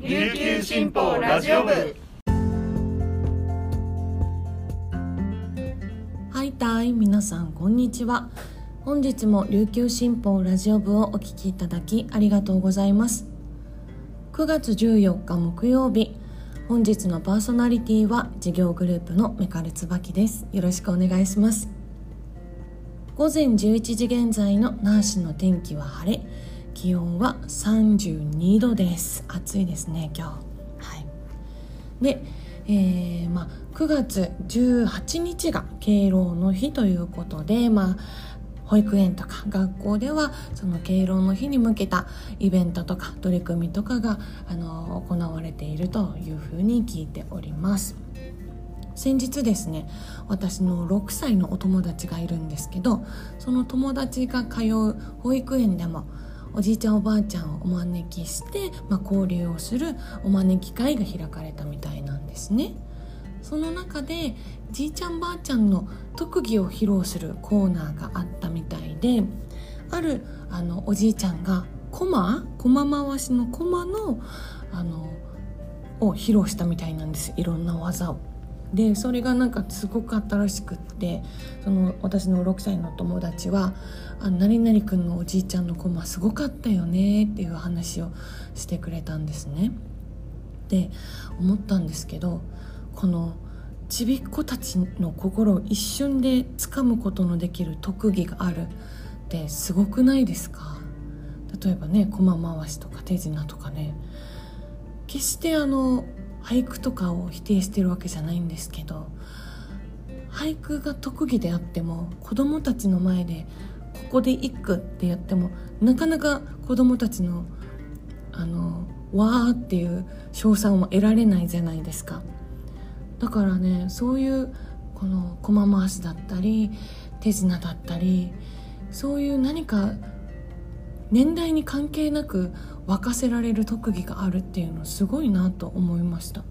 琉球新報ラジオ部。はいたい皆さんこんにちは。本日も琉球新報ラジオ部をお聞きいただきありがとうございます。9月14日木曜日本日のパーソナリティは事業グループのメカルツバキです。よろしくお願いします。午前11時現在の那覇市の天気は晴れ。気温は32度です。暑いですね今日。はい。で、えー、まあ、9月18日が敬老の日ということでまあ保育園とか学校ではその敬老の日に向けたイベントとか取り組みとかがあの行われているというふうに聞いております。先日ですね私の6歳のお友達がいるんですけどその友達が通う保育園でもおじいちゃんおばあちゃんをお招きして、まあ、交流をするお招き会が開かれたみたいなんですね。その中でじいちゃんばあちゃんの特技を披露するコーナーがあったみたいであるあのおじいちゃんが駒駒回しの駒のあのを披露したみたいなんですいろんな技を。でそれがなんかすごく新しくってその私の6歳の友達は「あ何々くんのおじいちゃんのコマすごかったよね」っていう話をしてくれたんですね。で思ったんですけどこのちびっ子たちの心を一瞬で掴むことのできる特技があるってすごくないですか？例えばね駒回しとか手品とかね決してあの俳句とかを否定してるわけじゃないんですけど俳句が特技であっても子どもたちの前でここで一句ってやってもなかなか子どもたちのあのわーっていう称賛を得られないじゃないですか。だからねそういうこの駒回しだったり手品だったりそういう何か年代に関係なく沸かせられる特技があるっていうのすごいなと思いました。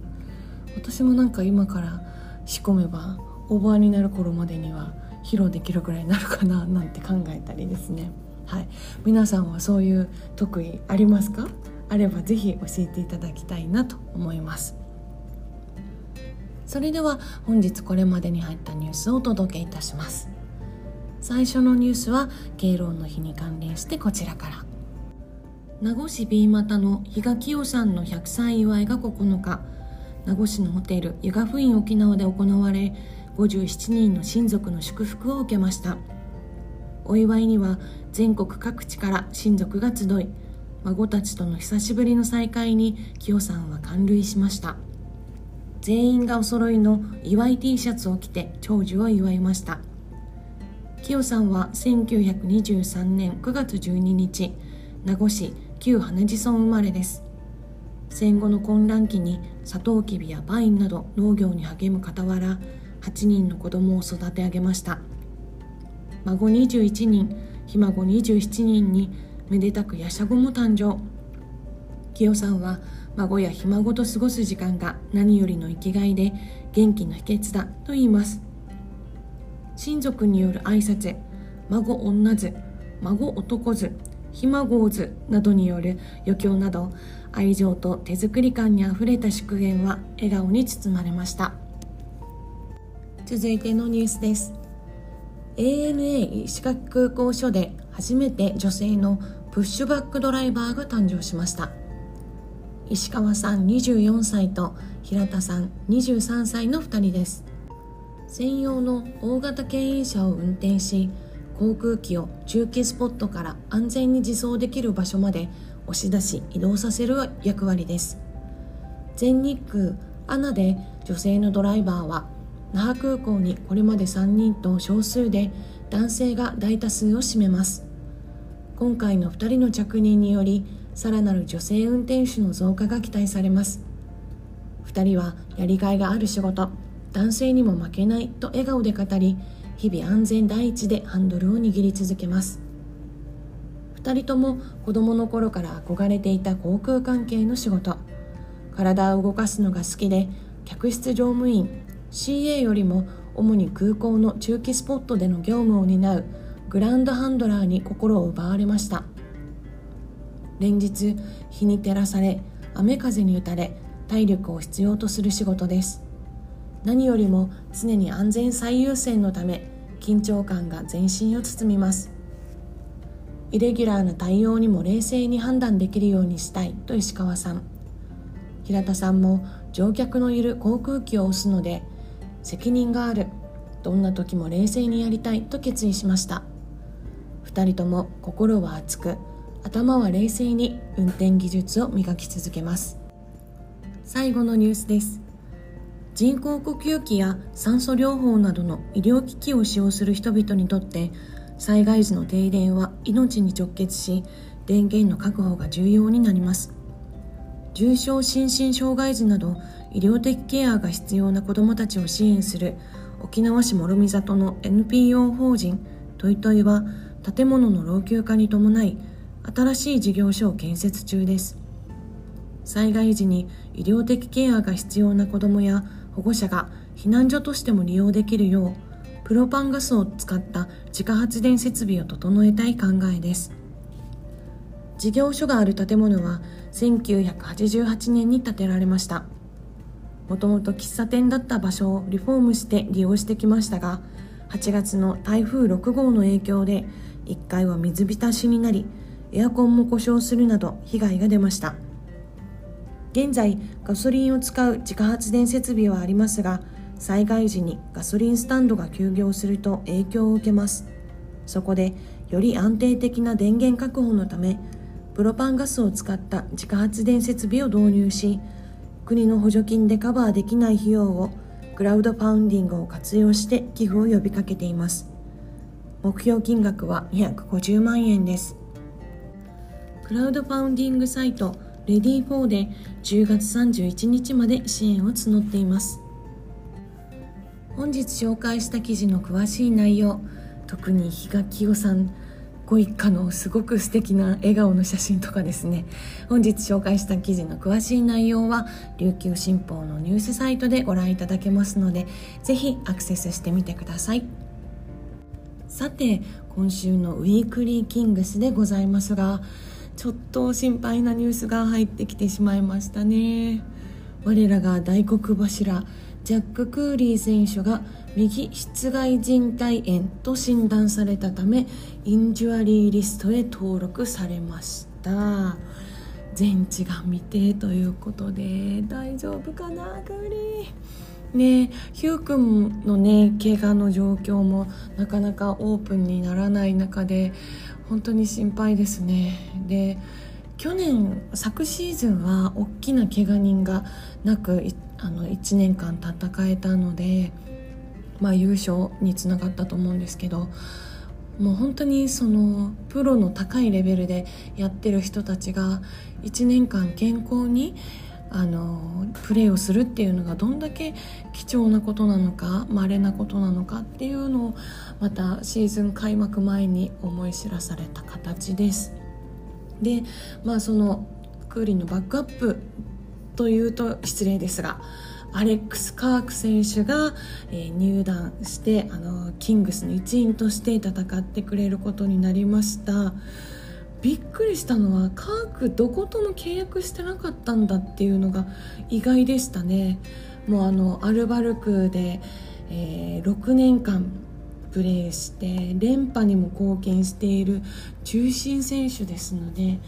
私もなんか今から仕込めばおばあになる頃までには披露できるぐらいになるかななんて考えたりですね。はい。皆さんはそういう特技ありますか？あれば是非教えていただきたいなと思います。それでは本日これまでに入ったニュースをお届けいたします。最初のニュースは敬老の日に関連してこちらから。名護市 B 股の比嘉清さんの100歳祝いが9日。名護市のホテル湯賀府院沖縄で行われ57人の親族の祝福を受けました。お祝いには全国各地から親族が集い孫たちとの久しぶりの再会に清さんは感涙しました。全員がお揃いの祝い T シャツを着て長寿を祝いました。清さんは1923年9月12日名護市旧羽地村生まれです。戦後の混乱期にサトウキビやパインなど農業に励む傍ら8人の子供を育て上げました。孫21人ひ孫27人にめでたくやしゃごも誕生。清さんは孫やひ孫と過ごす時間が何よりの生きがいで元気の秘訣だと言います。親族による挨拶孫女図孫男図ひ孫図などによる余興など愛情と手作り感にあふれた祝言は笑顔に包まれました。続いてのニュースです。ANA 石垣空港所で初めて女性のプッシュバックドライバーが誕生しました。石川さん24歳と平田さん23歳の2人です。専用の大型牽引車を運転し航空機を中継スポットから安全に自走できる場所まで押し出し移動させる役割です。全日空アナで女性のドライバーは那覇空港にこれまで3人と少数で男性が大多数を占めます。今回の2人の着任によりさらなる女性運転手の増加が期待されます。2人はやりがいがある仕事。男性にも負けないと笑顔で語り日々安全第一でハンドルを握り続けます。2人とも子供の頃から憧れていた航空関係の仕事。体を動かすのが好きで客室乗務員 CA よりも主に空港の中期スポットでの業務を担うグランドハンドラーに心を奪われました。連日日に照らされ雨風に打たれ体力を必要とする仕事です。何よりも常に安全最優先のため緊張感が全身を包みます。イレギュラーな対応にも冷静に判断できるようにしたいと石川さん。平田さんも乗客のいる航空機を押すので責任がある。どんな時も冷静にやりたいと決意しました。2人とも心は熱く頭は冷静に運転技術を磨き続けます。最後のニュースです。人工呼吸器や酸素療法などの医療機器を使用する人々にとって災害時の停電は命に直結し電源の確保が重要になります。重症心身障害児など医療的ケアが必要な子どもたちを支援する沖縄市諸見里の NPO 法人トイトイは建物の老朽化に伴い新しい事業所を建設中です。災害時に医療的ケアが必要な子どもや保護者が避難所としても利用できるようプロパンガスを使った自家発電設備を整えたい考えです。事業所がある建物は1988年に建てられました。もともと喫茶店だった場所をリフォームして利用してきましたが8月の台風6号の影響で1階は水浸しになりエアコンも故障するなど被害が出ました。現在ガソリンを使う自家発電設備はありますが災害時にガソリンスタンドが休業すると影響を受けます。そこでより安定的な電源確保のためプロパンガスを使った自家発電設備を導入し国の補助金でカバーできない費用をクラウドファウンディングを活用して寄付を呼びかけています。目標金額は250万円です。クラウドファウンディングサイトレディー4で10月31日まで支援を募っています。本日紹介した記事の詳しい内容特に比嘉清さんご一家のすごく素敵な笑顔の写真とかですね。本日紹介した記事の詳しい内容は琉球新報のニュースサイトでご覧いただけますのでぜひアクセスしてみてください。さて今週のウィークリーキングスでございますがちょっと心配なニュースが入ってきてしまいましたね。我らが大黒柱ジャック・クーリー選手が右室外靭帯炎と診断されたためインジュアリーリストへ登録されました。全治が未定ということで大丈夫かなクーリー？ねヒュー君のね怪我の状況もなかなかオープンにならない中で本当に心配ですね。で去年昨シーズンは大きな怪我人がなくあの1年間戦えたので、まあ、優勝につながったと思うんですけどもう本当にそのプロの高いレベルでやってる人たちが1年間健康にあのプレーをするっていうのがどんだけ貴重なことなのか稀なことなのかっていうのをまたシーズン開幕前に思い知らされた形です。でまあそのクーリーのバックアップというと失礼ですがアレックス・カーク選手が、え、入団してあのキングスの一員として戦ってくれることになりました。びっくりしたのはカークどことも契約してなかったんだっていうのが意外でしたね。もうあのアルバルクで、えー、6年間プレーして連覇にも貢献している中心選手ですので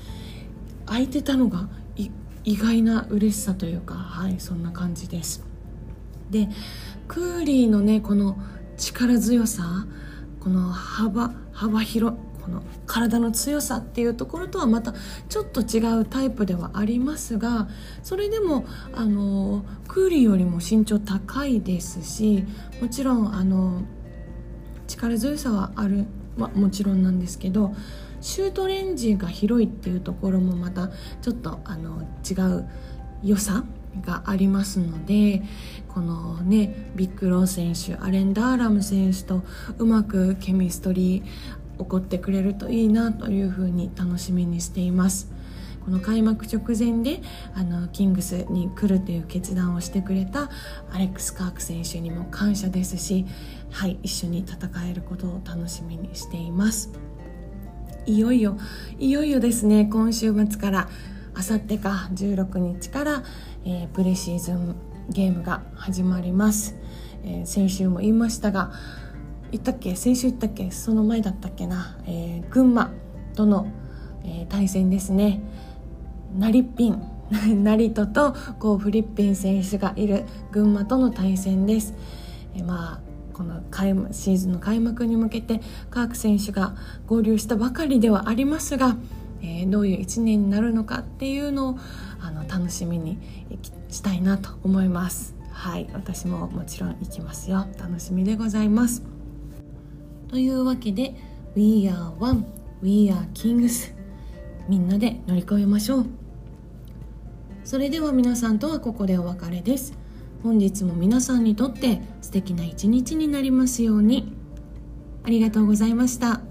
空いてたのが意外な嬉しさというかはいそんな感じです。でクーリーのねこの力強さこの幅幅広の体の強さっていうところとはまたちょっと違うタイプではありますがそれでもあのクーリーよりも身長高いですしもちろんあの力強さはあるはもちろんなんですけどシュートレンジが広いっていうところもまたちょっとあの違う良さがありますのでこのねビッグロー選手アレン・ダーラム選手とうまくケミストリー起こってくれるといいなというふうに楽しみにしています。この開幕直前であのキングスに来るという決断をしてくれたアレックス・カーク選手にも感謝ですしはい一緒に戦えることを楽しみにしています。いよいよいよいよですね今週末からあさってか16日から、えー、プレシーズンゲームが始まります、えー、先週も言いましたが言ったっけ？先週言ったっけ？その前だったっけな、えー、群馬との、えー、対戦ですね。成ピン成戸とこうフリッピン選手がいる群馬との対戦です、えー、まあこの開シーズンの開幕に向けてカーク選手が合流したばかりではありますが、えー、どういう1年になるのかっていうのをあの楽しみにしたいなと思います。はい。私ももちろん行きますよ。楽しみでございます。というわけで We are one We are kings. みんなで乗り越えましょう。それでは皆さんとはここでお別れです。本日も皆さんにとって素敵な一日になりますように。ありがとうございました。